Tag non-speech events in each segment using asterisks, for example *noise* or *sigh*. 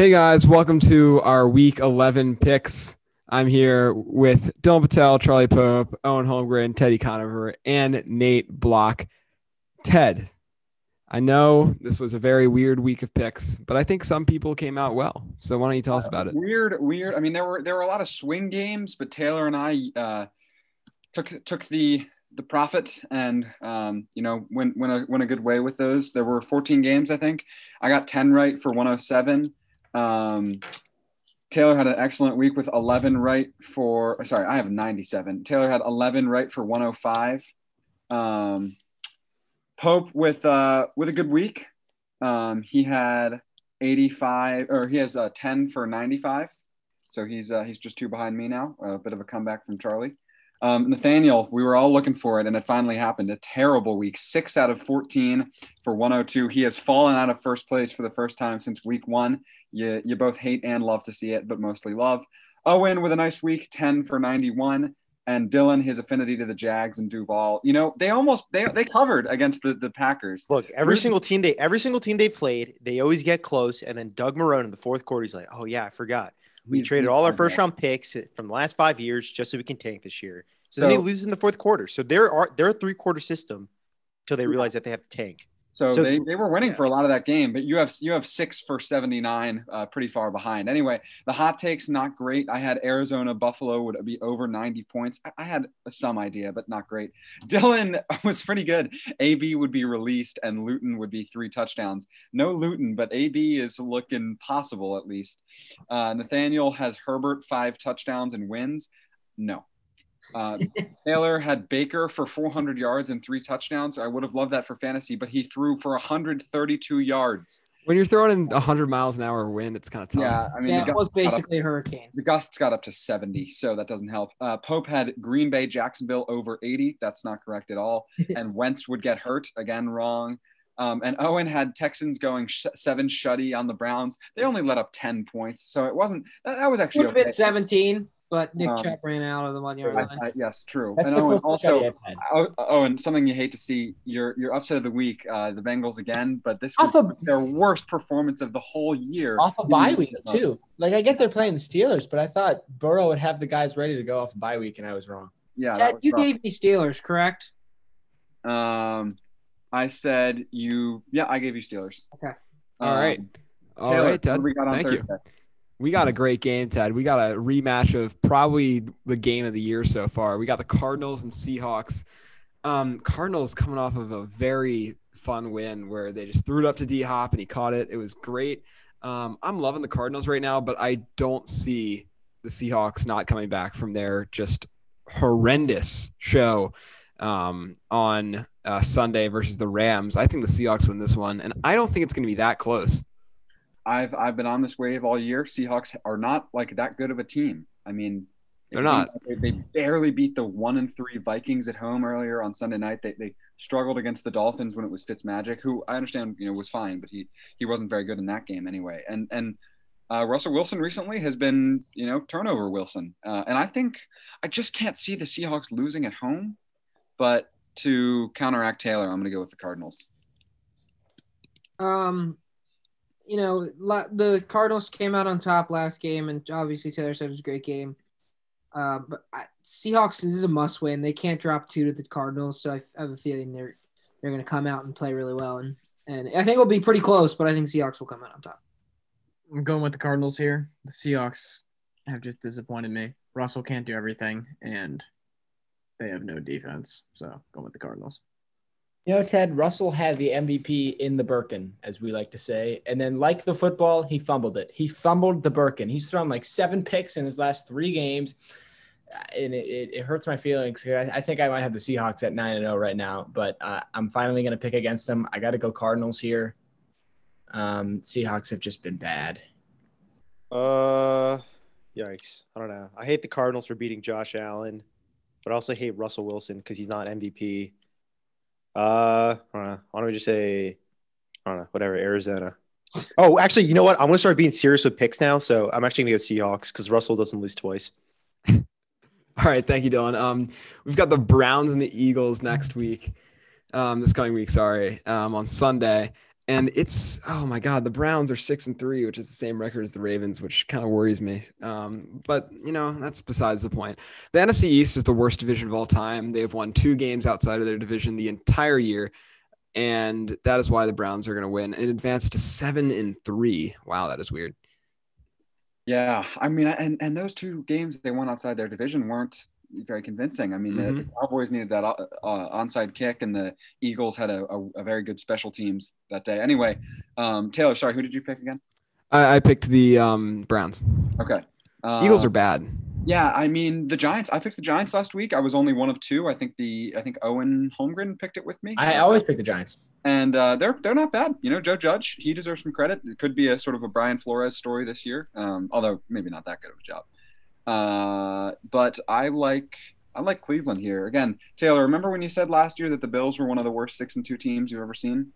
Hey guys, welcome to our week 11 picks. I'm here with Dylan Patel, Charlie Pope, Owen Holmgren, Teddy Conover, and Nate Block. Ted, I know this was a very weird week of picks, but I think some people came out well. So why don't you tell us about it? Weird, weird. I mean, there were there were a lot of swing games, but Taylor and I uh, took took the the profit and um, you know went went a, went a good way with those. There were 14 games, I think. I got 10 right for 107. Um, Taylor had an excellent week with 11 right for, sorry, I have 97. Taylor had 11 right for 105. Um, Pope with, uh, with a good week. Um, he had 85 or he has uh, 10 for 95. So he's, uh, he's just two behind me now, a bit of a comeback from Charlie. Um, Nathaniel, we were all looking for it, and it finally happened. A terrible week, six out of 14 for 102. He has fallen out of first place for the first time since week one. You, you both hate and love to see it, but mostly love. Owen with a nice week, 10 for 91. And Dylan, his affinity to the Jags and Duval. You know, they almost they they covered against the, the Packers. Look, every single team they every single team they played, they always get close. And then Doug Marrone in the fourth quarter, he's like, Oh yeah, I forgot. We He's- traded all our first round picks from the last five years just so we can tank this year. So, So- then he loses in the fourth quarter. So they're are they're a three quarter system until they realize that they have to tank. So, So- they, they were winning yeah. for a lot of that game, but you have you have six for 79, uh, pretty far behind. Anyway, the hot takes not great. I had Arizona Buffalo would be over 90 points. I, I had some idea, but not great. *laughs* Dylan was pretty good. AB would be released and Luton would be three touchdowns. No Luton, but AB is looking possible at least. Uh, Nathaniel has Herbert five touchdowns and wins. No. Uh, *laughs* Taylor had Baker for 400 yards and three touchdowns. I would have loved that for fantasy, but he threw for 132 yards. When you're throwing in 100 miles an hour wind, it's kind of tough. Yeah, I mean, yeah, it was gusts got up, basically a hurricane. the gusts got up to 70, so that doesn't help. Uh, Pope had Green Bay, Jacksonville over 80. That's not correct at all. *laughs* and Wentz would get hurt again, wrong. Um, and Owen had Texans going sh- seven shutty on the Browns. They only let up 10 points, so it wasn't. That, that was Would actually have been okay. 17, but Nick Um, Chubb ran out of the one yard line. I- yes, true. That's and Owen also. shot I've had. Oh, oh, and something you hate to see your your upset of the week, uh, the Bengals again, but this Off was a- their worst performance of the whole year. off a bye week too. Like I get they're playing the Steelers, but I thought Burrow would have the guys ready to go off a bye week, and I was wrong. Yeah, that Ted, was you rough. gave me Steelers, correct? Um, I said you. Yeah, I gave you Steelers. Okay. All right. Um, All Taylor, right, what Ted. we got on Thank you. We got a great game, Ted. We got a rematch of probably the game of the year so far. We got the Cardinals and Seahawks. Um, Cardinals coming off of a very fun win where they just threw it up to D Hop and he caught it. It was great. Um, I'm loving the Cardinals right now, but I don't see the Seahawks not coming back from their just horrendous show um, on uh, Sunday versus the Rams. I think the Seahawks win this one, and I don't think it's going to be that close. I've I've been on this wave all year. Seahawks are not like that good of a team. I mean, They're not. They, they barely beat the one and three Vikings at home earlier on Sunday night. They, they struggled against the Dolphins when it was Fitzmagic, who I understand you know was fine, but he he wasn't very good in that game anyway. And and uh, Russell Wilson recently has been you know turnover Wilson, uh, and I think I just can't see the Seahawks losing at home. But to counteract Taylor, I'm going to go with the Cardinals. Um, you know, the Cardinals came out on top last game, and obviously Taylor said it was a great game. Uh, but I, Seahawks is a must win. They can't drop two to the Cardinals, so I have a feeling they're they're going to come out and play really well, and and I think it'll be pretty close. But I think Seahawks will come out on top. I'm going with the Cardinals here. The Seahawks have just disappointed me. Russell can't do everything, and they have no defense. So going with the Cardinals. You know, Ted Russell had the MVP in the Birkin, as we like to say, and then like the football, he fumbled it. He fumbled the Birkin. He's thrown like seven picks in his last three games, and it, it, it hurts my feelings. I, I think I might have the Seahawks at nine and zero right now, but uh, I'm finally going to pick against them. I got to go Cardinals here. Um, Seahawks have just been bad. Uh yikes. I don't know. I hate the Cardinals for beating Josh Allen, but I also hate Russell Wilson because he's not MVP. Uh, I don't know. Why don't we just say, I don't know, whatever, Arizona. *laughs* Oh, actually, you know what? I'm gonna start being serious with picks now. So I'm actually gonna go Seahawks because Russell doesn't lose twice. *laughs* All right, thank you, Dylan. Um, we've got the Browns and the Eagles next week, um, this coming week. Sorry, um, on Sunday, and it's oh my god, the Browns are six and three, which is the same record as the Ravens, which kind of worries me. Um, but you know that's besides the point. The NFC East is the worst division of all time. They've won two games outside of their division the entire year, and that is why the Browns are going to win and advance to seven and three. Wow, that is weird. Yeah, I mean, and and those two games they won outside their division weren't very convincing. I mean, mm-hmm. the, the, Cowboys needed that uh, uh, onside kick, and the Eagles had a, a, a, very good special teams that day. Anyway, um, Taylor, sorry, who did you pick again? I, I picked the um, Browns. Okay. Uh, Eagles are bad. Yeah, I mean the Giants. I picked the Giants last week. I was only one of two. I think the I think Owen Holmgren picked it with me. I always pick the Giants, and uh, they're they're not bad. You know, Joe Judge he deserves some credit. It could be a sort of a Brian Flores story this year, um, although maybe not that good of a job. Uh, but I like I like Cleveland here. Again, Taylor, remember when you said last year that the Bills were one of the worst six and two teams you've ever seen?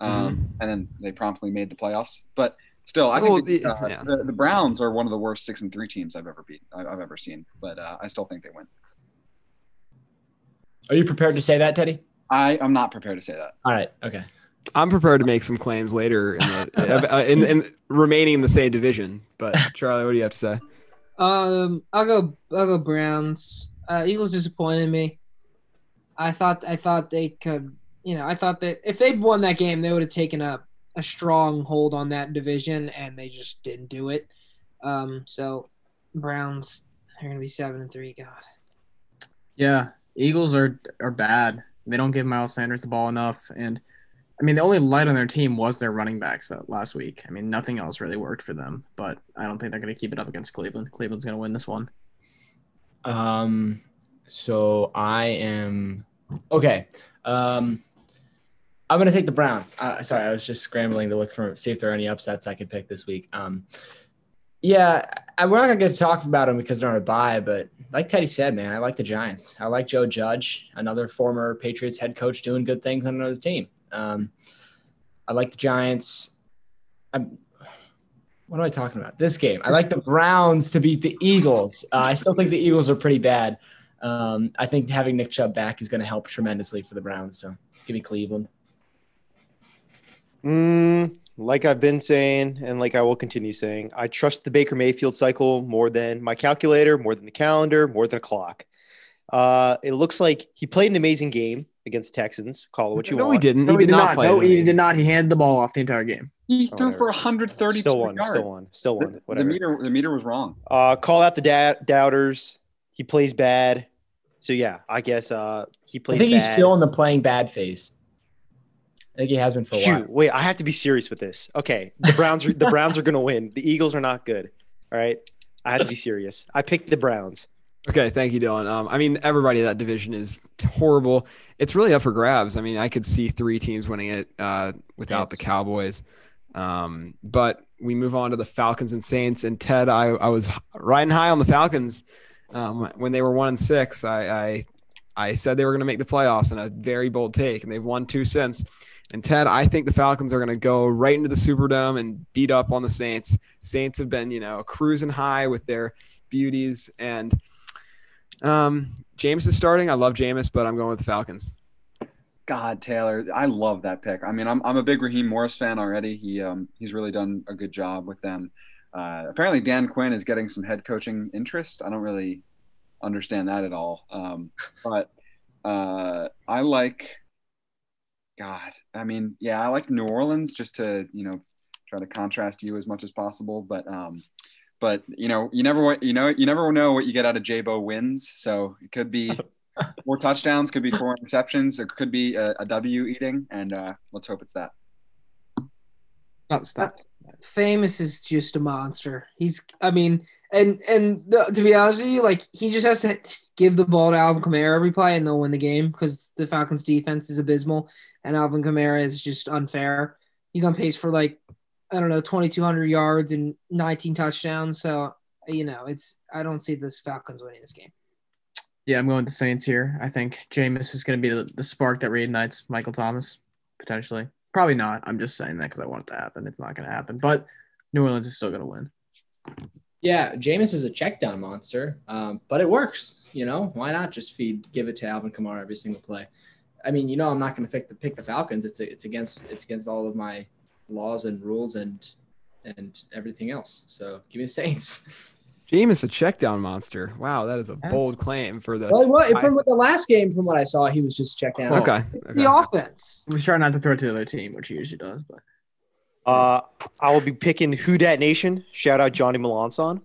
Um, mm-hmm. And then they promptly made the playoffs. But still, I think the, uh, yeah. the, the, Browns are one of the worst six and three teams I've ever beat. I've ever seen. But uh, I still think they win. Are you prepared to say that, Teddy? I am not prepared to say that. All right. Okay. I'm prepared to make some claims later in, the, uh, in, in remaining in the same division. But Charlie, what do you have to say? Um, I'll go. I'll go Browns. Uh, Eagles disappointed me. I thought I thought they could, you know, I thought that if they'd won that game, they would have taken a, a strong hold on that division, and they just didn't do it. Um, so Browns they're gonna be seven and three. God. Yeah, Eagles are are bad. They don't give Miles Sanders the ball enough, and I mean the only light on their team was their running backs that last week. I mean nothing else really worked for them, but I don't think they're gonna keep it up against Cleveland. Cleveland's gonna win this one. Um, so I am okay. Um, I'm gonna take the Browns. Uh, sorry, I was just scrambling to look for see if there are any upsets I could pick this week. Um, yeah, I, we're not gonna get to talk about them because they're on a bye, but like Teddy said, man, I like the Giants. I like Joe Judge, another former Patriots head coach, doing good things on another team. Um, I like the Giants. I'm, what am I talking about? This game. I like the Browns to beat the Eagles. Uh, I still think the Eagles are pretty bad. Um, I think having Nick Chubb back is going to help tremendously for the Browns. So give me Cleveland. Mm, like I've been saying, and like I will continue saying, I trust the Baker Mayfield cycle more than my calculator, more than the calendar, more than a clock. Uh, it looks like he played an amazing game against Texans. Call it what you no, want. No, he didn't. No, he, did, not. not no, he did not. He handed the ball off the entire game. He oh, threw for 130. Still one. Still one. Still one. The, the, meter. The meter was wrong. Uh, call out the da- doubters. He plays bad. So yeah, I guess uh, he plays. Bad. I think bad. he's still in the playing bad phase. I think he has been for a Shoot, while. Wait, I have to be serious with this. Okay, the Browns. Are, the Browns are going to win. The Eagles are not good. All right, I have to be serious. I picked the Browns. Okay, thank you, Dylan. Um, I mean, everybody in that division is horrible. It's really up for grabs. I mean, I could see three teams winning it uh, without the Cowboys. Um, but we move on to the Falcons and Saints. And Ted, I, I was riding high on the Falcons um, when they were one and six. I, I, I said they were going to make the playoffs in a very bold take, and they've won two since. And Ted, I think the Falcons are going to go right into the Superdome and beat up on the Saints. Saints have been, you know, cruising high with their beauties and um, Jameis is starting. I love Jameis, but I'm going with the Falcons. God, Taylor, I love that pick. I mean, I'm, I'm a big Raheem Morris fan already. He um, he's really done a good job with them. Uh, apparently, Dan Quinn is getting some head coaching interest. I don't really understand that at all. Um, but uh, I like, God, I mean, yeah, I like New Orleans just to you know try to contrast you as much as possible. But um, but you know, you never you know you never know what you get out of Jabo wins. So it could be *laughs* four touchdowns, could be four interceptions, it could be a, a W eating, and uh, let's hope it's that. Stop, stop. Famous is just a monster. He's, I mean, and and the, to be honest with you, like he just has to give the ball to Alvin Kamara every play, and they'll win the game because the Falcons' defense is abysmal, and Alvin Kamara is just unfair. He's on pace for like I don't know, 2,200 yards and 19 touchdowns. So, you know, it's I don't see this Falcons winning this game. Yeah, I'm going with the Saints here. I think Jameis is going to be the, the spark that reignites Michael Thomas, potentially. Probably not. I'm just saying that because I want it to happen. It's not going to happen. But New Orleans is still going to win. Yeah, Jameis is a check down monster, um, but it works. You know, why not just feed, give it to Alvin Kamara every single play? I mean, you know, I'm not going to pick the pick the Falcons. It's a, it's against it's against all of my laws and rules and and everything else. So give me the Saints. *laughs* Jameis a check down monster. Wow, that is a bold claim for the. Well, what, from the last game, from what I saw, he was just checked down. Okay. The offense. We try not to throw it to the other team, which he usually does. But Uh, I will be picking Who Dat Nation. Shout out Johnny Melanson.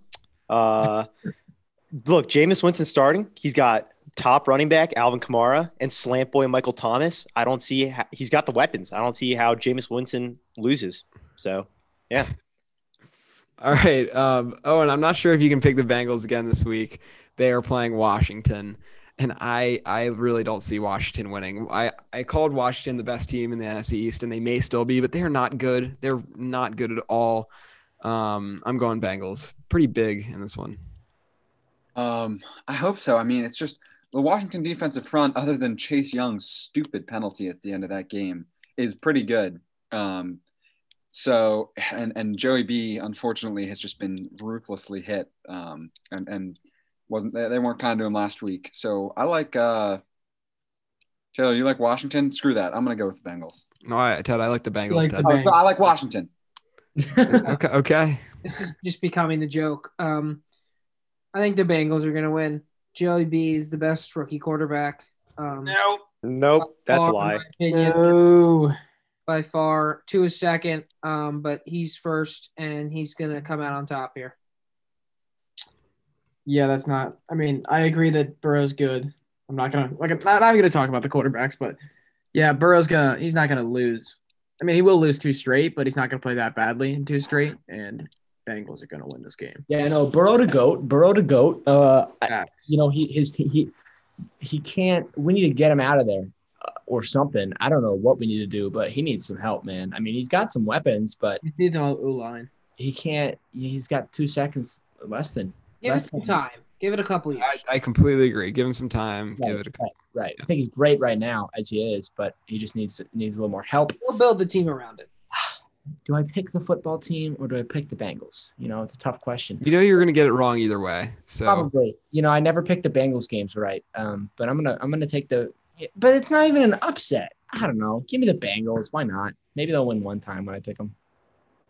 Uh, *laughs* look, Jameis Winston starting. He's got top running back Alvin Kamara and slant boy Michael Thomas. I don't see how, he's got the weapons. I don't see how Jameis Winston loses. So yeah. *laughs* All right. Um, Owen, I'm not sure if you can pick the Bengals again this week. They are playing Washington, and I I really don't see Washington winning. I, I called Washington the best team in the NFC East, and they may still be, but they are not good. They're not good at all. Um, I'm going Bengals. Pretty big in this one. Um, I hope so. I mean, it's just the Washington defensive front, other than Chase Young's stupid penalty at the end of that game, is pretty good. Um, so and and Joey B unfortunately has just been ruthlessly hit. Um, and and wasn't they, they weren't kind to him last week. So I like uh Taylor, you like Washington? Screw that. I'm gonna go with the Bengals. No, I, Ted, I like the Bengals. like Ted. the Oh, I like Washington. *laughs* okay. Okay. This is just becoming a joke. Um, I think the Bengals are going to win. Joey B is the best rookie quarterback. Um, nope, that's a far, in lie. opinion, no, by far. Two is second, um, but he's first, and he's going to come out on top here. yeah, that's not. I mean, I agree that Burrow's good. I'm not gonna like. I'm not, not even gonna talk about the quarterbacks, but yeah, Burrow's gonna. He's not gonna lose. I mean, he will lose two straight, but he's not gonna play that badly in two straight. And Bengals are gonna win this game. Yeah, no, Burrow to goat, Burrow to goat. Uh, I- you know, he his he he can't. We need to get him out of there uh, or something. I don't know what we need to do, but he needs some help, man. I mean, he's got some weapons, but He needs an O line. he can't. He's got two seconds less than. Give it some than- time. Give it a couple years. I, I completely agree. Give him some time. Right, Give it a right, right. I think he's great right now as he is, but he just needs needs a little more help. We'll build the team around it. *sighs* *sighs* *sighs* Do I pick the football team or do I pick the Bengals? You know, it's a tough question. You know you're gonna get it wrong either way. So Probably. You know, I never picked the Bengals games right. Um, but I'm gonna I'm gonna take the. But it's not even an upset. I don't know. Give me the Bengals. Why not? Maybe they'll win one time when I pick them.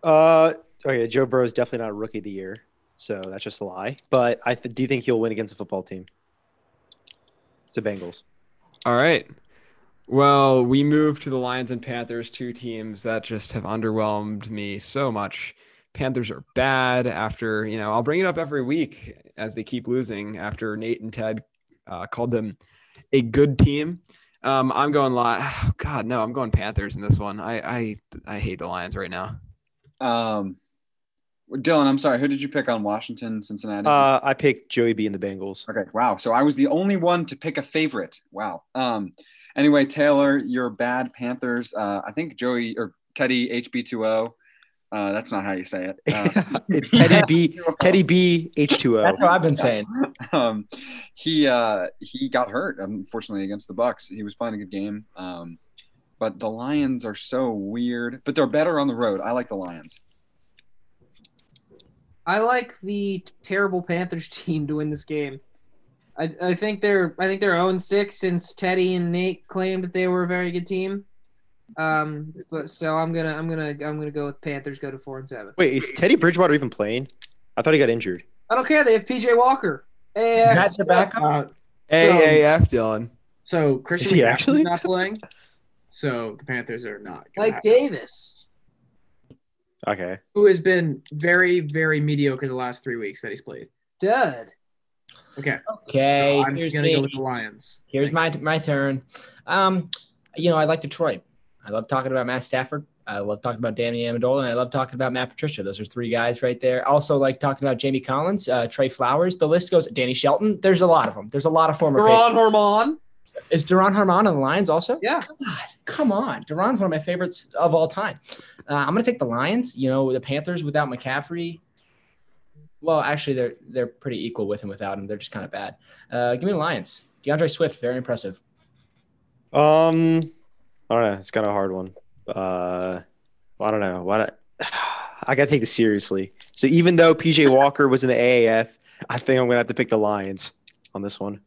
Uh, okay, Joe Burrow is definitely not a rookie of the year, so that's just a lie. But I th- do you think he'll win against the football team. It's the Bengals. All right. Well, we move to the Lions and Panthers, two teams that just have underwhelmed me so much. Panthers are bad after, you know, I'll bring it up every week as they keep losing after Nate and Ted uh, called them a good team. Um, I'm going, li- oh, *sighs* God, no, I'm going Panthers in this one. I, I, I hate the Lions right now. Um, Dylan, I'm sorry. Who did you pick on Washington, Cincinnati? Uh, I picked Joey B and the Bengals. Okay. Wow. So I was the only one to pick a favorite. Wow. Um. Anyway, Taylor, you're bad Panthers. Uh, I think Joey or Teddy HB2O. Uh, that's not how you say it. Uh, *laughs* it's Teddy B. Teddy B. H2O. That's what I've been saying. *laughs* um, he uh, he got hurt unfortunately against the Bucs. He was playing a good game. Um, but the Lions are so weird. But they're better on the road. I like the Lions. I like the terrible Panthers *laughs* team to win this game. I, I think they're I think they're 0 6 since Teddy and Nate claimed that they were a very good team. Um, but so I'm gonna I'm gonna I'm gonna go with Panthers. Go to four and seven. Wait, is Teddy Bridgewater even playing? I thought he got injured. I don't care. They have PJ Walker. Hey, uh, That's the backup. Uh, AAF, Dylan. so Christian Is he actually? not playing. So the Panthers are not. like have- Davis. Okay. who has been very, very mediocre the last three weeks that he's played. Dud. Okay, Okay, so I'm here's gonna me. go with the Lions. Here's my my turn. Um, you know, I like Detroit. I love talking about Matt Stafford. I love talking about Danny Amendola, and I love talking about Matt Patricia. Those are three guys right there. Also, like talking about Jamie Collins, uh, Trey Flowers. The list goes. Danny Shelton. There's a lot of them. There's a lot of former. Ron Patriots. Harmon. Is Duron Harmon on the Lions also? Yeah. God, come on. Duron's one of my favorites of all time. Uh, I'm gonna take the Lions. You know, the Panthers without McCaffrey. Well, actually, they're they're pretty equal with and without him. They're just kind of bad. Uh, give me the Lions. D'Andre Swift, very impressive. Um, I don't know. It's kind of a hard one. Uh, I don't know. Why not? *sighs* I gotta take this seriously. So even though PJ *laughs* Walker was in the AAF, I think I'm gonna have to pick the Lions on this one.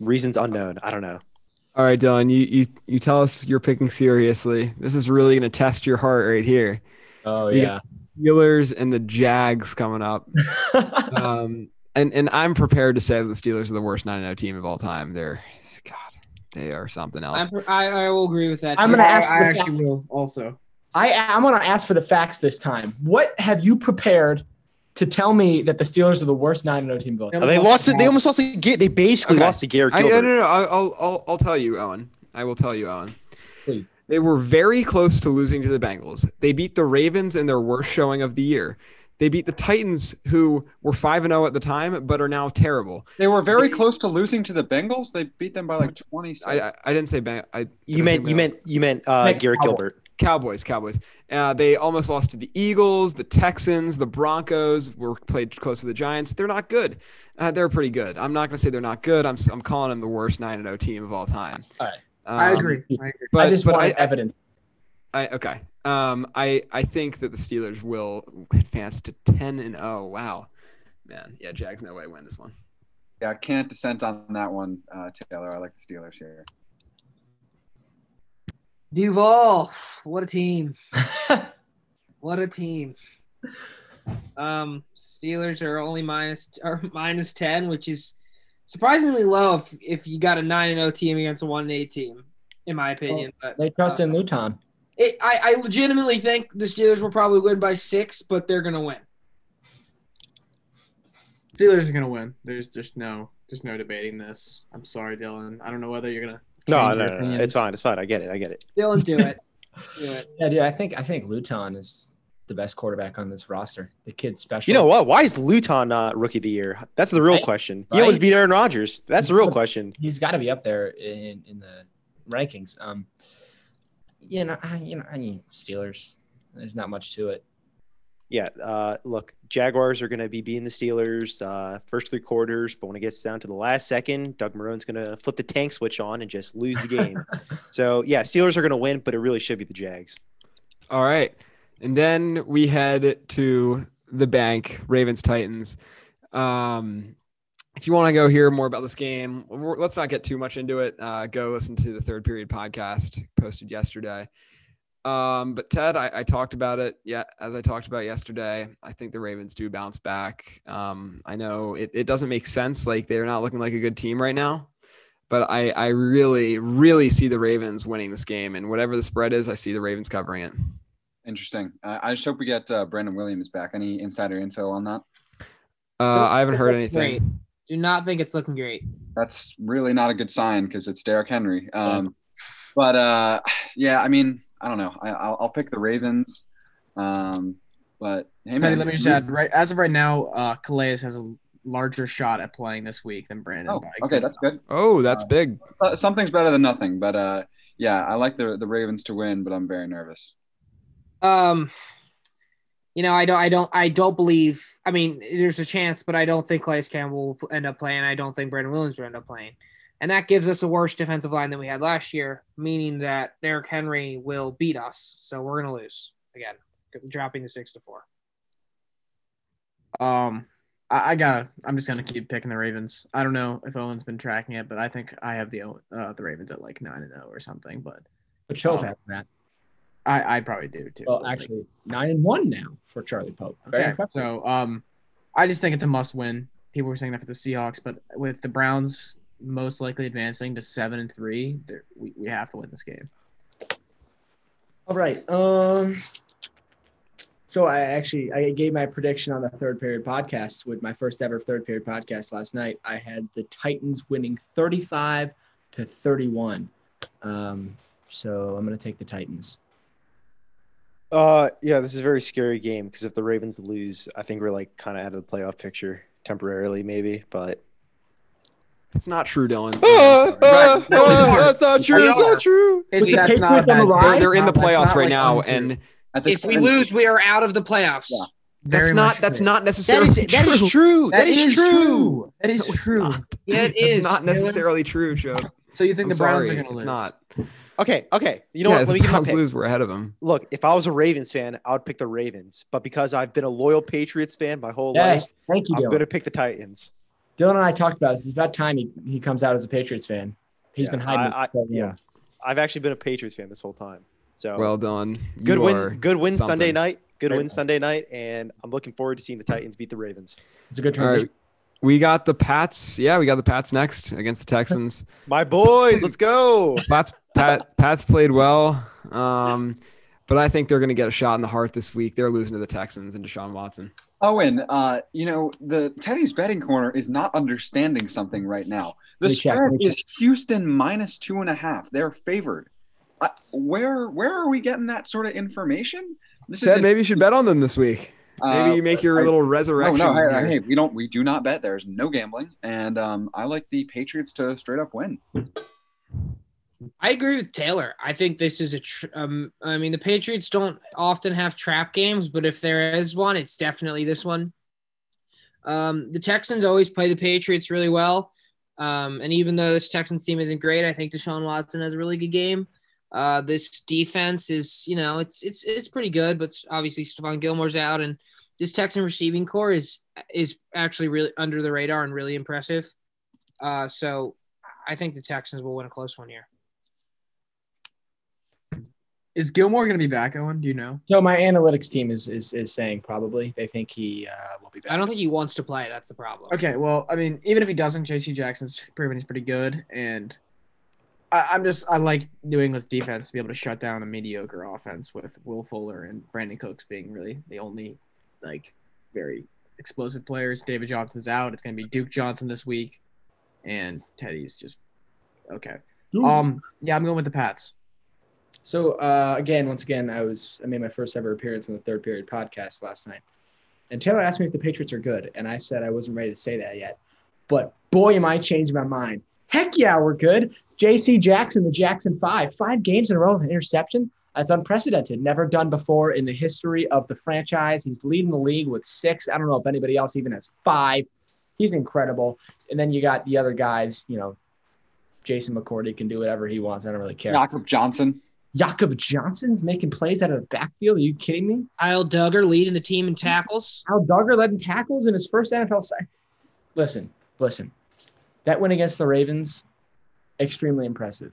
Reasons unknown. I don't know. All right, Dylan, you, you you tell us you're picking seriously. This is really going to test your heart right here. Oh Yeah. Steelers and the Jags coming up. *laughs* um, and and I'm prepared to say that the Steelers are the worst 9-0 team of all time. They're God, they are something else. I'm, I, I will agree with that. I'm gonna ask I the actually facts. will also. I I'm gonna ask for the facts this time. What have you prepared to tell me that the Steelers are the worst 9-0 team of they lost it. They almost lost to get. They basically Okay. lost to Garrett I, no, no, no. I'll, I'll, I'll, I'll tell you, Owen. I will tell you, Owen. Please. They were very close to losing to the Bengals. They beat the Ravens in their worst showing of the year. They beat the Titans, who were 5 and 0 at the time, but are now terrible. They were very They- close to losing to the Bengals. They beat them by like 26. I, I, I didn't say bang. I, You did I meant you meant you meant uh, Meant Garrett Cowboys. Gilbert. Cowboys, Cowboys. Uh, they almost lost to the Eagles, the Texans, the Broncos. Were played close with the Giants. They're not good. Uh, they're pretty good. I'm not going to say they're not good. I'm I'm calling them the worst 9 0 team of all time. All right. I Um, agree. I agree. But I just but wanted I, evidence. I okay. Um, I I think that the Steelers will advance to 10 and 0. Wow, man. Yeah, Jags no way win this one. yeah, I can't dissent on that one, uh, Taylor. I like the Steelers here. Duval, what a team! *laughs* What a team! Um, Steelers are only minus or minus ten, which is surprisingly low if, if you got a nine and zero team against a one and eight team, in my opinion. but They trust uh, in Luton. it, I, I legitimately think the Steelers will probably win by six, but they're gonna win. Steelers are gonna win. There's just no, there's no debating this. I'm sorry, Dylan. I don't know whether you're gonna. No, no, no, no, it's fine. It's fine. I get it. I get it. Dylan, do it. *laughs* do it. Yeah, dude. I think I think Luton is the best quarterback on this roster. The kid's special. You know what? Why is Luton not rookie of the year? That's the real Right. question. He Right. almost beat Aaron Rodgers. That's the real question. He's got to be up there in in the rankings. Um, you know, I, you know, I mean, Steelers. There's not much to it. Yeah. Uh, look, Jaguars are going to be beating the Steelers uh, first three quarters, but when it gets down to the last second, Doug Marrone's going to flip the tank switch on and just lose the game. *laughs* so yeah, Steelers are going to win, but it really should be the Jags. All right. And then we head to the bank, Ravens Titans. Um, if you want to go hear more about this game, let's not get too much into it. Uh, go listen to the third period podcast posted yesterday. Um, but Ted, I, I talked about it. Yeah, as I talked about yesterday, I think the Ravens do bounce back. Um, I know it, it doesn't make sense. Like they're not looking like a good team right now, but I, I really, really see the Ravens winning this game. And whatever the spread is, I see the Ravens covering it. Interesting. Uh, I just hope we get uh, Brandon Williams back. Any insider info on that? Uh, I haven't heard anything. great. Do not think it's looking great. That's really not a good sign because it's Derrick Henry. Um, but uh, yeah, I mean, I don't know. I, I'll, I'll pick the Ravens. Um, but hey, Petty, man, let me just add. Right as of right now, uh, Calais has a larger shot at playing this week than Brandon. Oh, okay, that's good. Oh, that's big. Something's better than nothing. But uh, yeah, I like the the Ravens to win, but I'm very nervous. Um, you know, I don't, I don't, I don't believe. I mean, there's a chance, but I don't think Calais Campbell will end up playing. I don't think Brandon Williams will end up playing, and that gives us a worse defensive line than we had last year, meaning that Derrick Henry will beat us. So we're gonna lose again, dropping to six to four. Um, I, I got. I'm just gonna keep picking the Ravens. I don't know if Owen's been tracking it, but I think I have the uh, the Ravens at like nine and zero or something. But But Chope Oh. has that. I I probably do too. Well, actually, nine and one now for Charlie Pope. Very Okay, impressive. so um, I just think it's a must win. People were saying that for the Seahawks, but with the Browns most likely advancing to seven and three, we we have to win this game. All right. Um. So I actually I gave my prediction on the third period podcast with my first ever third period podcast last night. I had the Titans winning 35 to 31. Um. So I'm gonna take the Titans. Uh, yeah, this is a very scary game because if the Ravens lose, I think we're like kind of out of the playoff picture temporarily, maybe. But It's not true, Dylan. Ah, ah, no, ah, that's not true. That's not true. It's, the that's not a on the rise? they're, they're in the playoffs not right like now, untrue. and At If we lose, we are out of the playoffs. Yeah. that's Very not that's true. not That necessarily is that is true. That is true. That is No, true. not. Yeah, it That's is, not Dylan. necessarily true, Joe. So you think I'm the Browns sorry, are going to lose? It's not. Okay, okay. You know yeah, what? Let me the give my Browns pick. lose, we're ahead of them. Look, if I was a Ravens fan, I would pick the Ravens. But because I've been a loyal Patriots fan my whole Yes. life, Thank you, I'm going to pick the Titans. Dylan and I talked about this. It's about time he, he comes out as a Patriots fan. He's Yeah, been hiding. I- it so long. yeah. I've actually been a Patriots fan this whole time. So Well done. You good win, good win Sunday night. Good Great win win. Sunday night, and I'm looking forward to seeing the Titans beat the Ravens. It's a good All transition. Right. We got the Pats. Yeah, we got the Pats next against the Texans. *laughs* My boys, let's go. Pats Pat Pats played well. Um, but I think they're gonna get a shot in the heart this week. They're losing to the Texans and Deshaun Watson. Owen, uh, you know, the Teddy's betting corner is not understanding something right now. The Let me check, spread is Houston minus two and a half. They're favored. Uh, where where are we getting that sort of information? This Ted, a- maybe you should bet on them this week. Maybe uh, you make your I- little No, resurrection. no, hey, hey, we don't, we do not bet. There's no gambling, and um, I like the Patriots to straight up win. I agree with Taylor. I think this is a. Tr- um, I mean, the Patriots don't often have trap games, but if there is one, it's definitely this one. Um, the Texans always play the Patriots really well, um, and even though this Texans team isn't great, I think Deshaun Watson has a really good game. Uh, this defense is, you know, it's it's it's pretty good, but obviously Stephon Gilmore's out, and this Texan receiving corps is is actually really under the radar and really impressive. Uh, so I think the Texans will win a close one here. Is Gilmore going to be back, Owen? Do you know? So my analytics team is is, is saying probably they think he uh, will be back. I don't think he wants to play. That's the problem. Okay, well, I mean, even if he doesn't, J.C. Jackson's proven he's pretty good, and I, I'm just I like New England's defense to be able to shut down a mediocre offense with Will Fuller and Brandin Cooks being really the only like very explosive players. David Johnson's out. It's going to be Duke Johnson this week, and Teddy's just okay. Um, yeah, I'm going with the Pats. So uh, again, once again, I was I made my first ever appearance on the third period podcast last night, and Taylor asked me if the Patriots are good, and I said I wasn't ready to say that yet, but boy, am I changing my mind. Heck yeah, we're good. J.C. Jackson, the Jackson Five, five games in a row with an interception. That's unprecedented. Never done before in the history of the franchise. He's leading the league with six. I don't know if anybody else even has five. He's incredible. And then you got the other guys. You know, Jason McCourty can do whatever he wants. I don't really care. Jakob Johnson. Jakob Johnson's making plays out of the backfield. Are you kidding me? Kyle Dugger leading the team in tackles. Al Dugger led in tackles in his first NFL side. Listen, listen. That win against the Ravens, extremely impressive.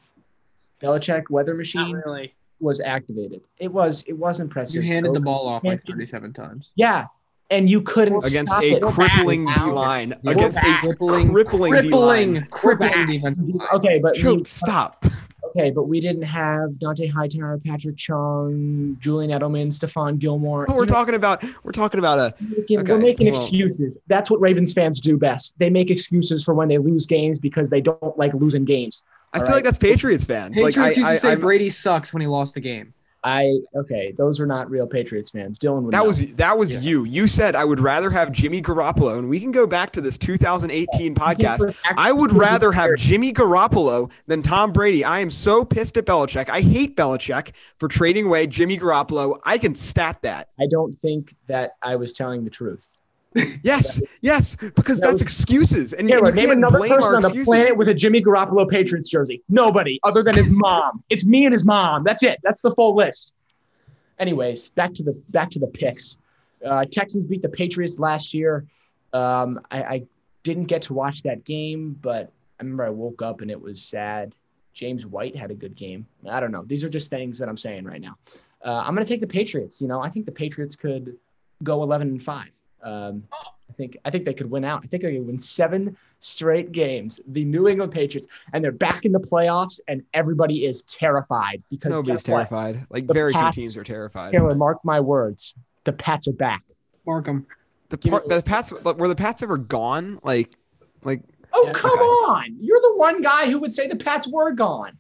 Belichick weather machine really. was activated. It was it was impressive. You handed the ball off like 37 times. Yeah, and you couldn't against stop a it. crippling D line. We're Against a back. crippling, crippling D crippling, line. crippling back. defensive line. Okay, but we, Stop. Okay, but we didn't have Dante Hightower, Patrick Chung, Julian Edelman, Stephon Gilmore. But we're You know, talking about we're talking about a making, Okay, we're making well- excuses. That's what Ravens fans do best. They make excuses for when they lose games because they don't like losing games. I feel right. like that's Patriots fans. Patriots like I, used to I, say I'm- Brady sucks when he lost a game. I okay, those are not real Patriots fans. Dylan would that know. was that was Yeah. you. You said I would rather have Jimmy Garoppolo, and we can go back to this 2018 podcast. I would rather have Jimmy Garoppolo than Tom Brady. I am so pissed at Belichick. I hate Belichick for trading away Jimmy Garoppolo. I can stat that. I don't think that I was telling the truth. Yes, yes, because That that's excuses, and, you name another person on the excuses. planet with a Jimmy Garoppolo Patriots jersey. Nobody other than his mom. It's me and his mom. That's it. That's the full list. Anyways, back to the back to the picks. Uh, Texans beat the Patriots last year. Um, I, I didn't get to watch that game, but I remember I woke up and it was sad. James White had a good game. I don't know. These are just things that I'm saying right now. Uh, I'm going to take the Patriots. You know, I think the Patriots could go 11 and five. Um, I think I think they could win out. I think they could win seven straight games. The New England Patriots, and they're back in the playoffs, and everybody is terrified because Nobody's guess what? terrified. Like The very Pats- few teams are terrified. Taylor, mark my words. The Pats are back. Markham. The, Give part, me- the Pats were the Pats ever gone? Like, like Oh Yeah, come okay. on! You're the one guy who would say the Pats were gone.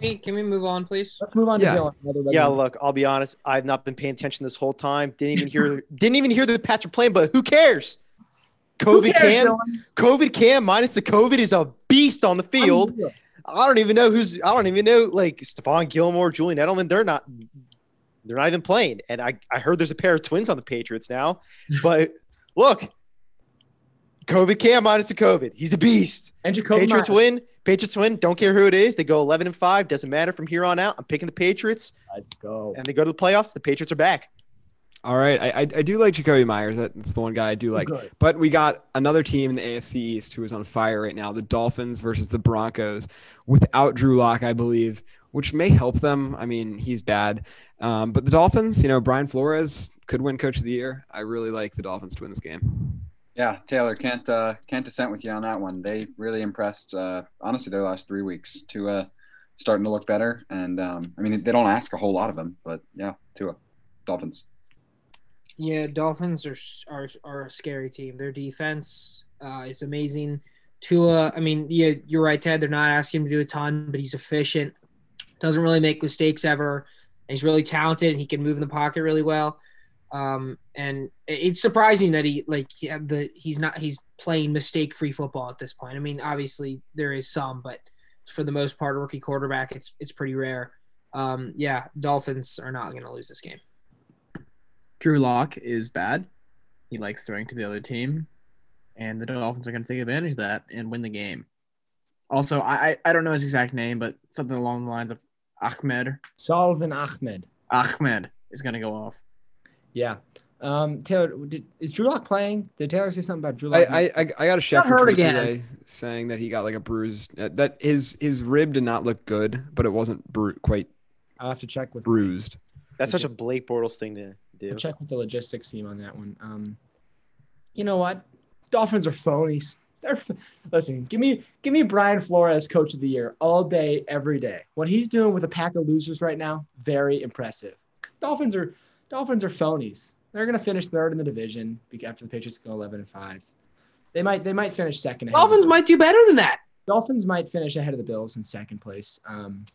Can we can we move on, please? Let's move on Yeah. to Dylan. Yeah, look, I'll be honest. I've not been paying attention this whole time. Didn't even hear didn't even hear the Pats were playing, but who cares? Who COVID cares, Cam, Dylan? COVID Cam minus the COVID is a beast on the field. I don't even know who's I don't even know like Stephon Gilmore, Julian Edelman. They're not they're not even playing. And I, I heard there's a pair of twins on the Patriots now. *laughs* But look, COVID Cam minus the COVID. He's a beast. And Jakobi Patriots Meyers. win. Patriots win. Don't care who it is. They go 11 and 5. Doesn't matter from here on out. I'm picking the Patriots Let's go. and they go to the playoffs. The Patriots are back. All right, I, I, I do like Jakobi Meyers. That's the one guy I do like. Good. But we got another team in the AFC East who is on fire right now: the Dolphins versus the Broncos, without Drew Lock, I believe, which may help them. I mean, he's bad, um, but the Dolphins, you know, Brian Flores could win Coach of the Year. I really like the Dolphins to win this game. Yeah, Taylor can't uh, can't dissent with you on that one. They really impressed. Uh, honestly, their last three weeks. Tua starting to look better, and um, I mean they don't ask a whole lot of him, but yeah, Tua, Dolphins. Yeah, Dolphins are are are a scary team. Their defense uh, is amazing. Tua, I mean, yeah, you're right, Ted. They're not asking him to do a ton, but he's efficient. Doesn't really make mistakes ever. And he's really talented. He can move in the pocket really well. Um, and it's surprising that he like he the he's not he's playing mistake free football at this point. I mean, obviously there is some, but for the most part, rookie quarterback, it's it's pretty rare. Um, yeah, Dolphins are not going to lose this game. Drew Lock is bad. He likes throwing to the other team, and the Dolphins are going to take advantage of that and win the game. Also, I I I don't know his exact name, but something along the lines of Ahmed. Solomon Ahmed. Ahmed is going to go off. Yeah. Um, Taylor, did, is Drew Lock playing? Did Taylor say something about Drew Lock? I, I I I got a chef hurt report again. today saying that he got like a bruise. uh, That his his rib did not look good, but it wasn't bru- quite I'll have to check with bruised. That's such a Blake Bortles thing to do. I'll check with the logistics team on that one. Um, you know what? Dolphins are phonies. They're listen. Give me give me Brian Flores, coach of the year, all day, every day. What he's doing with a pack of losers right now, very impressive. Dolphins are Dolphins are phonies. They're gonna finish third in the division after the Patriots go eleven and five. They might they might finish second. ahead Dolphins might do better than that. Dolphins might finish ahead of the Bills in second place. Um,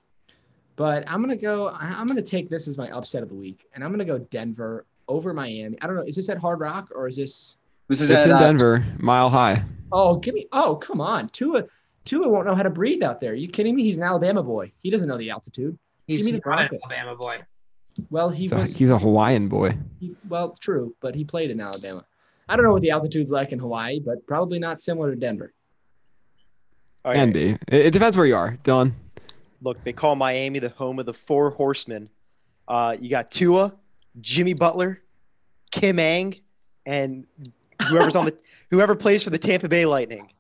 but I'm gonna go. I- I'm gonna take this as my upset of the week, and I'm gonna go Denver over Miami. I don't know. Is this at Hard Rock or is this? This is It's at, in uh, Denver, mile high. Oh, give me. Oh, come on. Tua. Tua won't know how to breathe out there. Are you kidding me? He's an Alabama boy. He doesn't know the altitude. He's Give me the not an Broncos. Alabama boy. Well, he He's a, was. he's a Hawaiian boy. He, well, true, but he played in Alabama. I don't know what the altitude's like in Hawaii, but probably not similar to Denver. All Can right. be. It, it depends where you are, Dylan. Look, they call Miami the home of the four horsemen. Uh, you got Tua, Jimmy Butler, Kim Ng, and whoever's on the *laughs* whoever plays for the Tampa Bay Lightning.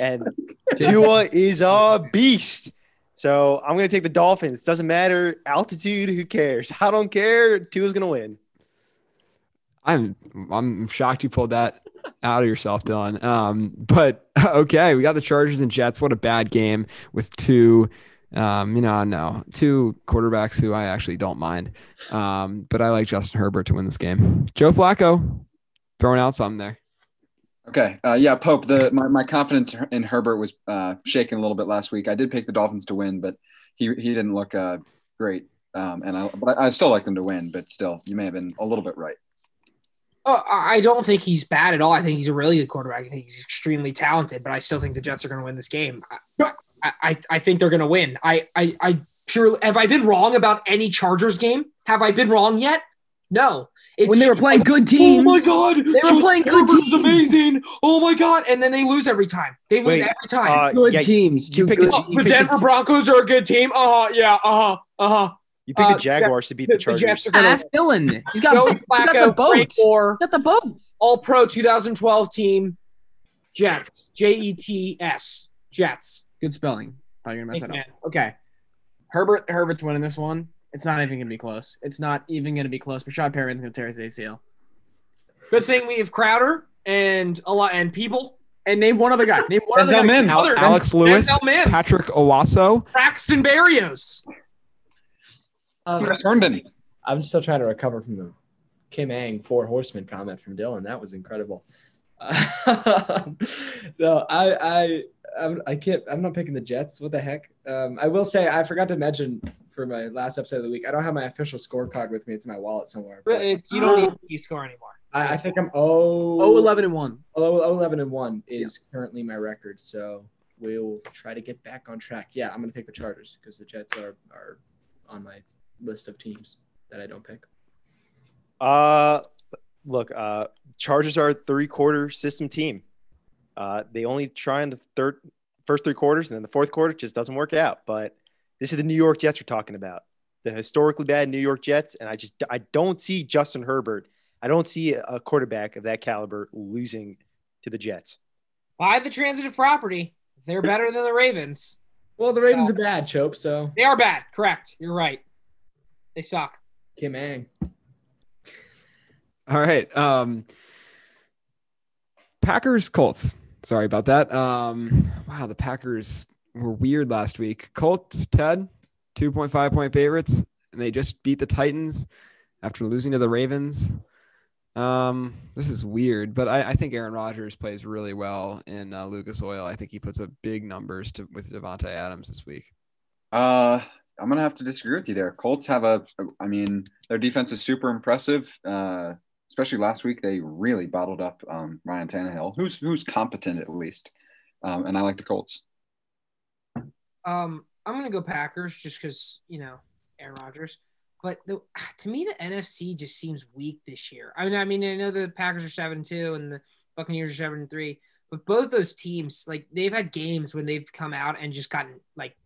And Tua is a beast. So I'm gonna take the Dolphins. Doesn't matter altitude. Who cares? *laughs* I don't care. Tua's gonna win. I'm I'm shocked you pulled that out of yourself, Dylan. Um, but *laughs* okay, we got the Chargers and Jets. What a bad game with two, um, you know, no two quarterbacks who I actually don't mind. Um, but I like Justin Herbert to win this game. Joe Flacco throwing out something there. Okay. Uh, yeah, Pope. The my, my confidence in Herbert was uh, shaken a little bit last week. I did pick the Dolphins to win, but he he didn't look uh, great. Um, and I but I, still like them to win. But still, you may have been a little bit right. Uh, I I don't think he's bad at all. I think he's a really good quarterback. I think he's extremely talented, but I still think the Jets are going to win this game. I, I, I think they're going to win. I, I, I purely have I been wrong about any Chargers game? Have I been wrong yet? No. It's when they were playing good teams. Oh my god, They were playing good Herbert's teams. amazing. Oh my god, and then they lose every time. They lose Wait, every time. Uh, Good yeah, teams. you pick good. the- Oh, you the pick the- Denver Broncos are a good team. Uh huh. Yeah. Uh huh. Uh huh. You picked Uh, the Jaguars to beat the the- the Chargers. are gonna- Ask Dylan. He's got, Joey he's got the boat. Frank Gore, He's got the boat. All Pro 2012 team, Jets. J E T S. Jets. Good spelling. Thought you were gonna mess Thanks, that up. man. Okay. Herbert Herbert's winning this one. It's not even gonna be close. It's not even gonna be close. Breshad Perriman's gonna tear his ACL. Good thing we have Crowder and a lot and people. And name one other guy. *laughs* Name one other guy. Mims. Other- Alex Lewis, Denzel Mims. Patrick Onwuasor. Braxton Berrios. Um, Chris Herndon. I'm still trying to recover from the Kim Ng four horsemen comment from Dylan. That was incredible. *laughs* no, I, I, I'm, I can't. I'm not picking the Jets. What the heck? Um, I will say I forgot to mention for my last episode of the week. I don't have my official scorecard with me. It's in my wallet somewhere. but It's, you don't need to score anymore. *gasps* I, I think I'm oh, Oh, 11 and 1. oh, 11 and one is currently my record. So we'll try to get back on track. Yeah, I'm gonna take the Chargers because the Jets are are on my list of teams that I don't pick. Uh, look, uh, Chargers are a three-quarter system team. Uh, they only try in the third, first three quarters, and then the fourth quarter just doesn't work out. But this is the New York Jets we're talking about. the historically bad New York Jets, and I just I don't see Justin Herbert. I don't see a quarterback of that caliber losing to the Jets. By the transitive property. They're better than the Ravens. Well, the Ravens are bad, Chope. So They are bad. Correct. You're right. They suck. Kim Ng. All right. Um, Packers Colts. Sorry about that. Um, wow, the Packers were weird last week. Colts, Ted, 2.5 point favorites, and they just beat the Titans after losing to the Ravens. Um, this is weird, but I, I think Aaron Rodgers plays really well in uh, Lucas Oil. I think he puts up big numbers to with Davante Adams this week. Uh, I'm gonna have to disagree with you there. Colts have a, I mean, their defense is super impressive. Uh, especially last week, they really bottled up um, Ryan Tannehill, who's who's competent at least. Um, and I like the Colts. Um, I'm gonna go Packers just because you know Aaron Rodgers. But the, *sighs* to me, the NFC just seems weak this year. I mean, I mean, I know the Packers are seven two and the Buccaneers are seven three, but both those teams, like they've had games when they've come out and just gotten like,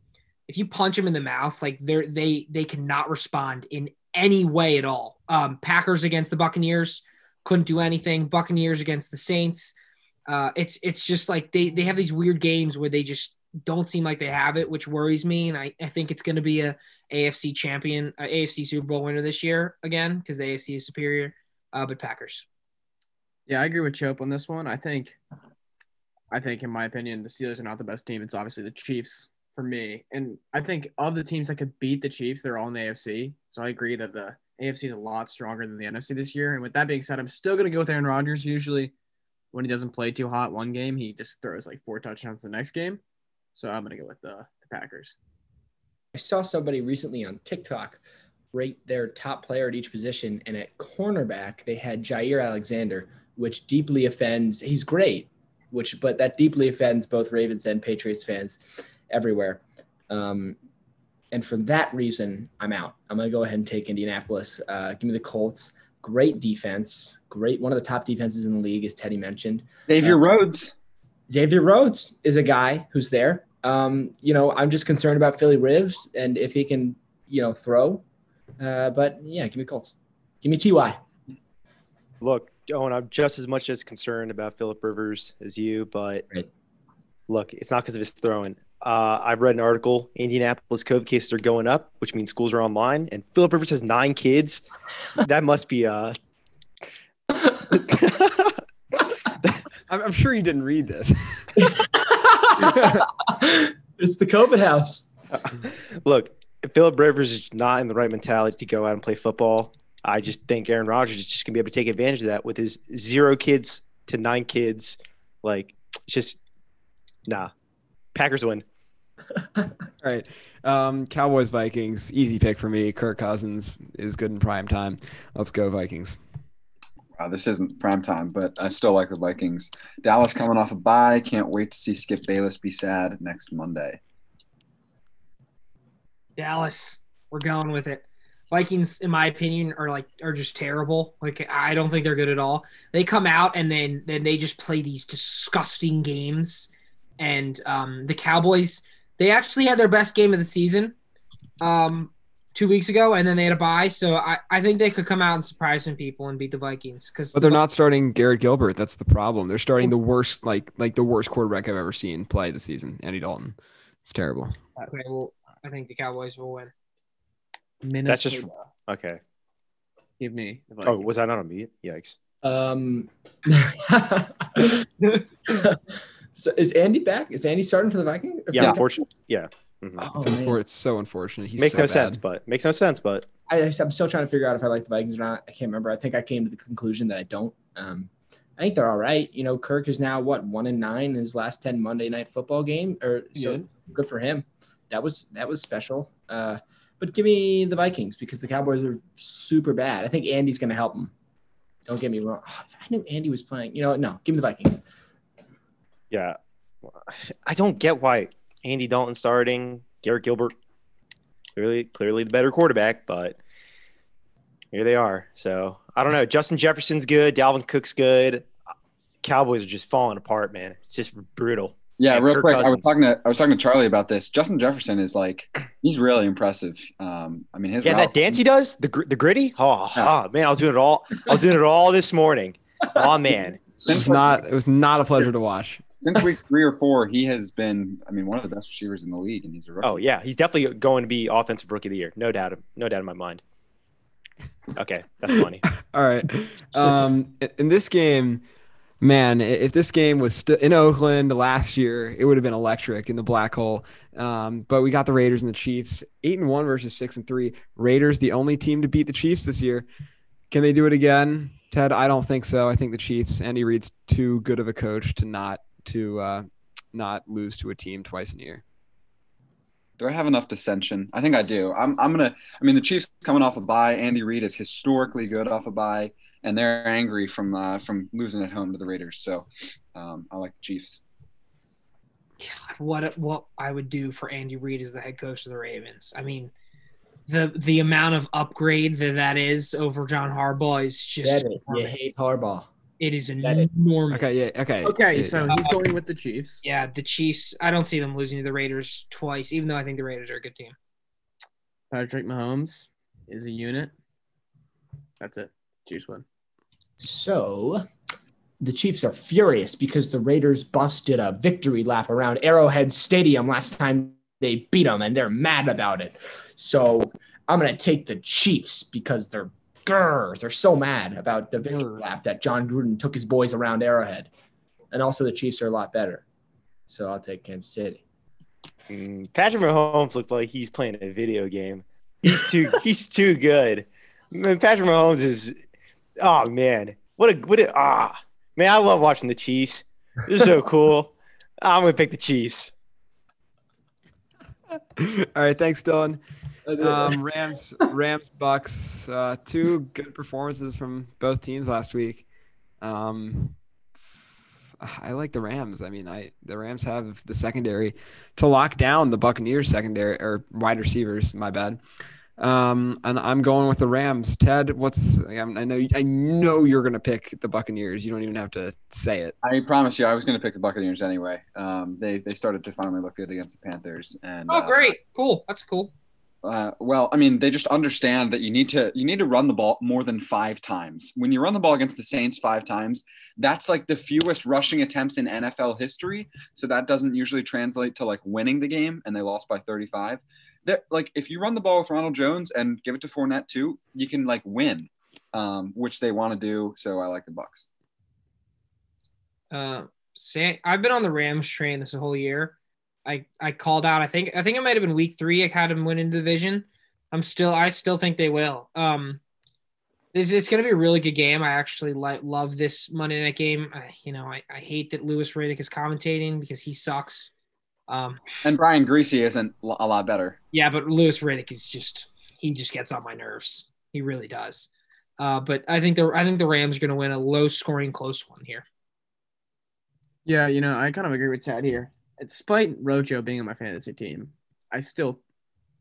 if you punch them in the mouth, like they're they they cannot respond in any way at all. Um, Packers against the Buccaneers couldn't do anything. Buccaneers against the Saints. Uh, it's it's just like they they have these weird games where they just don't seem like they have it, which worries me. And I, I think it's going to be a AFC champion, a AFC Super Bowl winner this year again because the AFC is superior. Uh, but Packers. Yeah, I agree with Chope on this one. I think, I think in my opinion, the Steelers are not the best team. It's obviously the Chiefs for me, and I think of the teams that could beat the Chiefs, they're all in the AFC. So I agree that the AFC is a lot stronger than the NFC this year. And with that being said, I'm still going to go with Aaron Rodgers. Usually, when he doesn't play too hot one game, he just throws like four touchdowns the next game. So I'm going to go with the, the Packers. I saw somebody recently on TikTok rate their top player at each position, and at cornerback they had Jaire Alexander, which deeply offends. He's great, which but that deeply offends both Ravens and Patriots fans everywhere. Um, and for that reason, I'm out. I'm gonna go ahead and take Indianapolis. Uh, give me the Colts. Great defense. Great. One of the top defenses in the league, as Teddy mentioned. Xavier Uh, Rhodes. Xavier Rhodes is a guy who's there. Um, you know, I'm just concerned about Philly Rivers and if he can, you know, throw. Uh, but yeah, give me Colts. Give me Ty. Look, Owen, I'm just as much as concerned about Philip Rivers as you, but Right. look, it's not because of his throwing. Uh, I've read an article. Indianapolis COVID cases are going up, which means schools are online, and Philip Rivers has nine kids. that must be uh *laughs* I'm, I'm sure you didn't read this. *laughs* it's the COVID house. Look, Philip Rivers is not in the right mentality to go out and play football, I just think Aaron Rodgers is just gonna be able to take advantage of that with his zero kids to nine kids. Like, it's just nah. Packers win. *laughs* All right. Um, Cowboys Vikings, easy pick for me. Kirk Cousins is good in prime time. Let's go Vikings. Wow, this isn't prime time, but I still like the Vikings. Dallas coming off a bye. Can't wait to see Skip Bayless be sad next Monday. Dallas. We're going with it. Vikings, in my opinion, are like are just terrible. Like I don't think they're good at all. They come out and then then they just play these disgusting games. And um, the Cowboys, they actually had their best game of the season um, two weeks ago, and then they had a bye. So I, I think they could come out and surprise some people and beat the Vikings because But they're not starting Garrett Gilbert. That's the problem. They're starting the worst, like like the worst quarterback I've ever seen play this season, Andy Dalton. It's terrible. Okay, well, I think the Cowboys will win. Minnesota. That's just okay. give me. The Oh, was I not on mute? Yikes. Um, *laughs* *laughs* *laughs* so is Andy back? Is Andy starting for the Vikings? Or for Yeah, the- unfortunately. Yeah. Mhm. Oh, It's, man. unfor- it's so unfortunate. He's makes so no bad. sense, but makes no sense, but I, I'm still trying to figure out if I like the Vikings or not. I can't remember. I think I came to the conclusion that I don't. Um, I think they're all right. You know, Kirk is now what one and nine in his last ten Monday Night Football game, or so Good. good for him. That was that was special. Uh, but give me the Vikings because the Cowboys are super bad. I think Andy's going to help them. Don't get me wrong. Oh, if I knew Andy was playing, you know, no, give me the Vikings. Yeah. I don't get why Andy Dalton starting, Garrett Gilbert, clearly clearly the better quarterback, but here they are. So I don't know. Justin Jefferson's good, Dalvin Cook's good. Cowboys are just falling apart, man. It's just brutal. Yeah, And real Kirk quick. I was talking to I was talking to Charlie about this. Justin Jefferson is like he's really impressive. Um, I mean his Yeah, route- that dance he does, the gr- the gritty. Oh, oh, man, I was doing it all. I was doing it all this morning. Oh man, It was not. It was not a pleasure to watch. Since week *laughs* three or four, he has been. I mean, one of the best receivers in the league, and he's a rookie. oh yeah, he's definitely going to be offensive rookie of the year. No doubt, no doubt in my mind. Okay, that's *laughs* funny. All right. Um, in- in this game, man, if this game was st- in Oakland last year, it would have been electric in the black hole. Um, but we got the Raiders and the Chiefs, eight and one versus six and three. Raiders, the only team to beat the Chiefs this year. Can they do it again, Ted? I don't think so. I think the Chiefs. Andy Reid's too good of a coach to not to uh, not lose to a team twice in a year. Do I have enough dissension? I think I do. I'm, I'm gonna. I mean, the Chiefs coming off a bye. Andy Reid is historically good off a bye, and they're angry from uh, from losing at home to the Raiders. So, um, I like the Chiefs. what what I would do for Andy Reid as the head coach of the Ravens. I mean, the the amount of upgrade that that is over John Harbaugh is just Get. You hate Harbaugh. It is Get it. enormous. Okay. Yeah. Okay. Okay, Yeah, so he's going with the Chiefs. Yeah, the Chiefs. I don't see them losing to the Raiders twice, even though I think the Raiders are a good team. Patrick Mahomes is a unit. That's it. Chiefs win. So the Chiefs are furious because the Raiders busted a victory lap around Arrowhead Stadium last time they beat them, and they're mad about it. So I'm gonna take the Chiefs because they're grr, they're so mad about the victory lap that Jon Gruden took his boys around Arrowhead, and also the Chiefs are a lot better. So I'll take Kansas City. Mm, Patrick Mahomes looked like he's playing a video game. He's too *laughs* he's too good. Man, Patrick Mahomes is oh man. What a what a ah man, I love watching the Chiefs. They're so *laughs* cool. I'm gonna pick the Chiefs. All right. Thanks, Dylan. Um, *laughs* Rams, Rams, Bucs. Uh, two good performances from both teams last week. Um, I like the Rams. I mean, I the Rams have the secondary to lock down the Buccaneers secondary or wide receivers. My bad. Um, and I'm going with the Rams. Ted, what's I know I know you're gonna pick the Buccaneers. You don't even have to say it. I promise you, I was going to pick the Buccaneers anyway. Um, they they started to finally look good against the Panthers, and Oh, uh, great, cool, that's cool. Uh, well, I mean, they just understand that you need to you need to run the ball more than five times. When you run the ball against the Saints five times, that's like the fewest rushing attempts in NFL history. So that doesn't usually translate to like winning the game, and they lost by 35. That like if you run the ball with Ronald Jones and give it to Fournette too, you can like win, um, which they want to do. So I like the Bucs. Uh, San- I've been on the Rams train this whole year. I I called out. I think I think it might have been week three. I had them win in the division. I'm still. I still think they will. Um, this it's going to be a really good game. I actually like love this Monday night game. I, you know, I, I hate that Louis Riddick is commentating because he sucks. Um, And Brian Griese isn't a lot better. yeah, but Louis Riddick is just he just gets on my nerves. He really does. Uh, but I think the I think the Rams are going to win a low scoring close one here. Yeah, you know, I kind of agree with Tad here. Despite Rojo being on my fantasy team, I still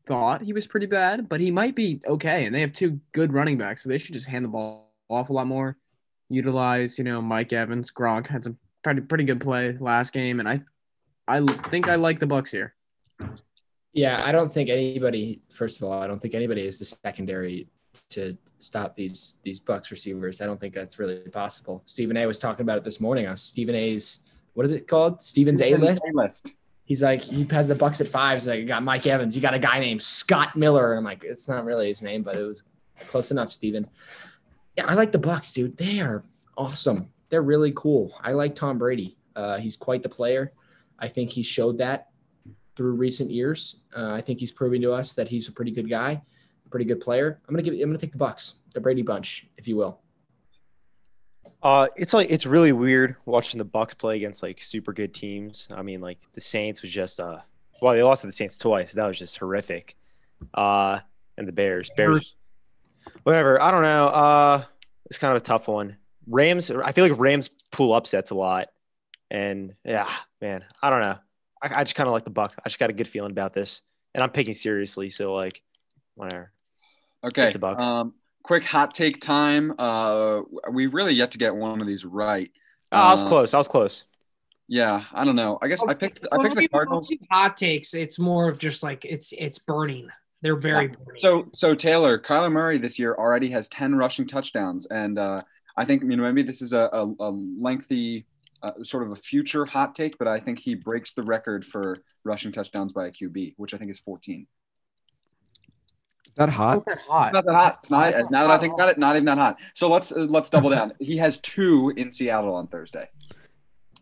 thought he was pretty bad, but he might be okay. And they have two good running backs, so they should just hand the ball off a lot more. Utilize, you know, Mike Evans, Gronk had some pretty pretty good play last game, and I, I think I like the Bucs here. Yeah, I don't think anybody. First of all, I don't think anybody is the secondary to stop these these Bucs receivers. I don't think that's really possible. Stephen A. was talking about it this morning on Stephen A.'s what is it called? Stephen's A list. list. He's like he has the Bucs at five. He's like, you got Mike Evans. You got a guy named Scott Miller. And I'm like, it's not really his name, but it was close enough, Stephen. Yeah, I like the Bucs, dude. They are awesome. They're really cool. I like Tom Brady. Uh, he's quite the player. I think he showed that through recent years. Uh, I think he's proving to us that he's a pretty good guy, a pretty good player. I'm gonna give. I'm gonna take the Bucs, the Brady bunch, if you will. Uh, it's like it's really weird watching the Bucs play against like super good teams. I mean, like the Saints was just uh, well, they lost to the Saints twice. That was just horrific. Uh, and the Bears, Bears, whatever. I don't know. Uh, it's kind of a tough one. Rams. I feel like Rams pull upsets a lot, and yeah, man, I don't know. I, I just kind of like the Bucs. I just got a good feeling about this, and I'm picking seriously. So like, whatever. Okay. It's the Bucs. Um, quick hot take time. Uh, we really yet to get one of these right. Oh, I was Uh, close. I was close. Yeah, I don't know. I guess I picked I picked we- the Cardinals. hot takes. It's more of just like it's it's burning. They're very burning. So so Taylor, Kyler Murray this year already has 10 rushing touchdowns. And uh, I think you know maybe this is a, a, a lengthy uh, sort of a future hot take, but I think he breaks the record for rushing touchdowns by a QB, which I think is 14. Is that hot? How's that hot? Not that hot. It's not, Not now that I think hot. about it, not even that hot. So let's uh, let's double down. He has two in Seattle on Thursday.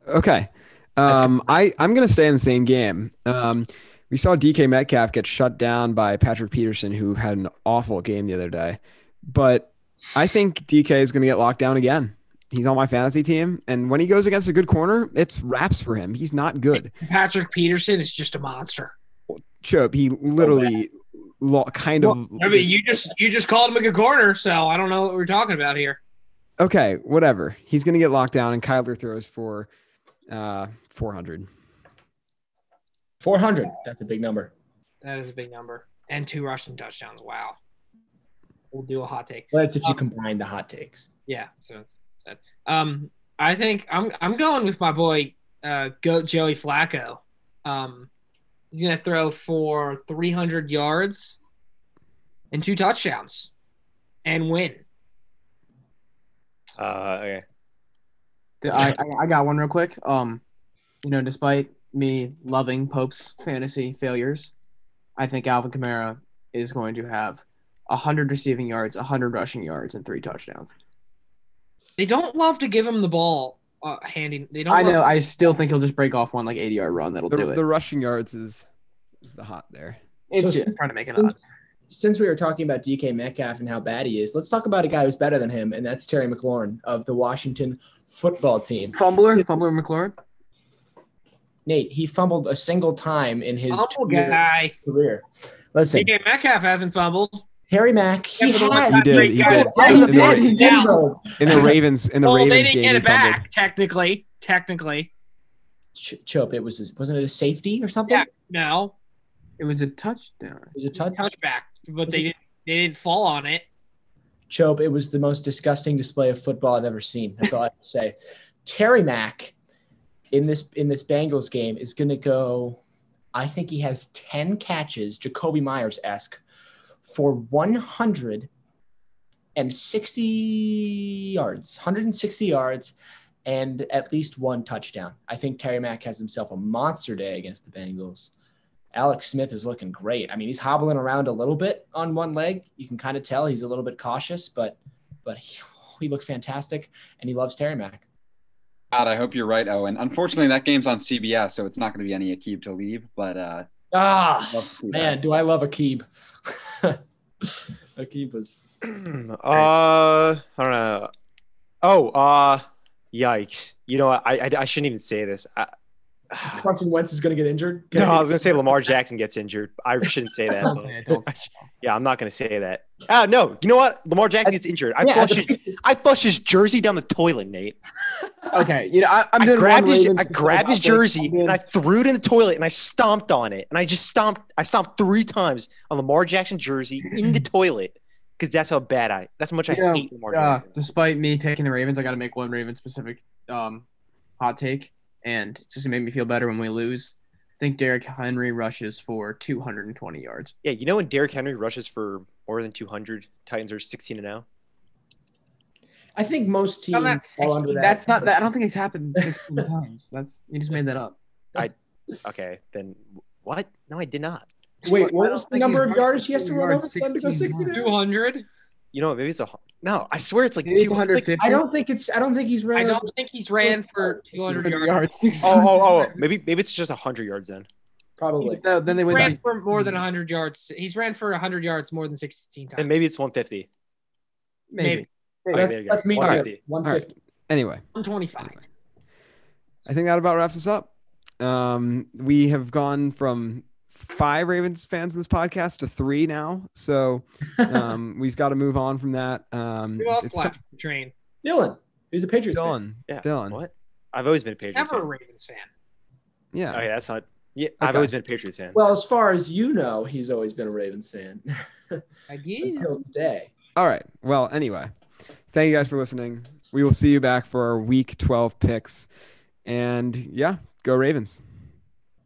Okay. Um, I I'm gonna stay in the same game. Um, we saw DK Metcalf get shut down by Patrick Peterson, who had an awful game the other day. But I think DK is gonna get locked down again. He's on my fantasy team, and when he goes against a good corner, it's raps for him. He's not good. Patrick Peterson is just a monster. Chop, he literally lo- kind of. I mean, you just you just called him a good corner, so I don't know what we're talking about here. okay, whatever. He's gonna get locked down, and Kyler throws for uh 400. 400. That's a big number. That is a big number, and two rushing touchdowns. Wow. We'll do a hot take. But that's if you Um, combine the hot takes. Yeah. So, so, um, I think I'm I'm going with my boy, uh, Goat Joey Flacco. Um, he's gonna throw for 300 yards and two touchdowns, and win. Uh, okay. I, I I got one real quick. Um, you know, despite me loving Pope's fantasy failures, I think Alvin Kamara is going to have hundred receiving yards, hundred rushing yards, and three touchdowns. They don't love to give him the ball uh, handing. They don't. I know. love- I still think he'll just break off one like eighty yard run. That'll The, do it. the rushing yards is is the hot there. it's So- just trying to make it Since, odd. since we were talking about DK Metcalf and how bad he is, let's talk about a guy who's better than him, and that's Terry McLaurin of the Washington football team. Fumbler, Fumbler McLaurin. Nate, he fumbled a single time in his Humble two-year guy. career. Listen, DK Metcalf hasn't fumbled. Terry Mack, he Yeah, but the has. He did. He did. Yeah, he In the did. He did. In the Ravens, in the well, they didn't game, get he it fumbled. back. Technically, technically, Ch- Chope, it was wasn't it a safety or something? Yeah. no, It was a touchdown. It was a touch. touchback, but they didn't. They didn't fall on it. Chope, it was the most disgusting display of football I've ever seen. That's all I have to say. Terry Mack in this in this Bengals game is going to go. I think he has ten catches, Jakobi Meyers esque, for one hundred and sixty yards, hundred and sixty yards, and at least one touchdown. I think Terry Mack has himself a monster day against the Bengals. Alex Smith is looking great. I mean, he's hobbling around a little bit on one leg. You can kind of tell he's a little bit cautious, but but he, he looked fantastic, and he loves Terry Mack. God, I hope you're right, Owen. Unfortunately, that game's on CBS, so it's not going to be any Akib to leave. But uh, Ah, love to see man, do I love Akib? *laughs* Akib was *clears throat* uh, I don't know. Oh, uh, yikes. You know. I, I, I shouldn't even say this. I, Carson Wentz is going to get injured. no, I was gonna say Lamar Jackson gets injured. I shouldn't say that. *laughs* Don't say it. Don't say. *laughs* Yeah, I'm not gonna say that. Ah, no. You know what? Lamar Jackson gets injured. I Yeah, flushed his, I flushed his jersey down the toilet, Nate. *laughs* Okay, you know I, I'm I grabbed one his I grabbed his specific hot take. jersey and I threw it in the toilet and I stomped on it and I just stomped I stomped three times on Lamar Jackson jersey in the *clears throat* toilet because that's how bad I that's how much I You know, hate Lamar uh, despite me picking the Ravens, I got to make one Raven specific um, hot take, and it's just gonna make me feel better when we lose. I think Derrick Henry rushes for 220 yards. Yeah, you know when Derrick Henry rushes for more than 200, Titans are 16 and? 0. I think most I'm not teams fall under that. That's not that. I don't think it's happened 16 times. That's you just made that up. *laughs* I Okay, then what? No, I did not. Wait, what was the number of yards he has to run over yards for them to go 16 60 200. You know? Maybe it's a no. I swear it's like 200. Like, 250. I don't think it's. I don't think he's ran. I don't think he's ran for 200 yards. yards. oh, oh, oh. Maybe maybe it's just 100 yards then. Probably. No, then they went ran down. for more than 100 yards. He's ran for 100 yards more than 16 times. And maybe it's 150. Maybe. Okay, That's, there that's me. 150. One fifty. Anyway, 125. I think that about wraps us up. Um, we have gone from five Ravens fans in this podcast to three now, so *laughs* um, we've got to move on from that. Um, Who else it's left the train? Dylan, he's a Patriots fan. Yeah. Dylan. What? I've always been a Patriots Never a fan. Ravens fan. Yeah. Okay, that's not. Yeah, I've always been a Patriots fan. Well, as far as you know, he's always been a Ravens fan *laughs* I guess. until today. All right. Well, anyway, thank you guys for listening. We will see you back for our week 12 picks And yeah, go Ravens.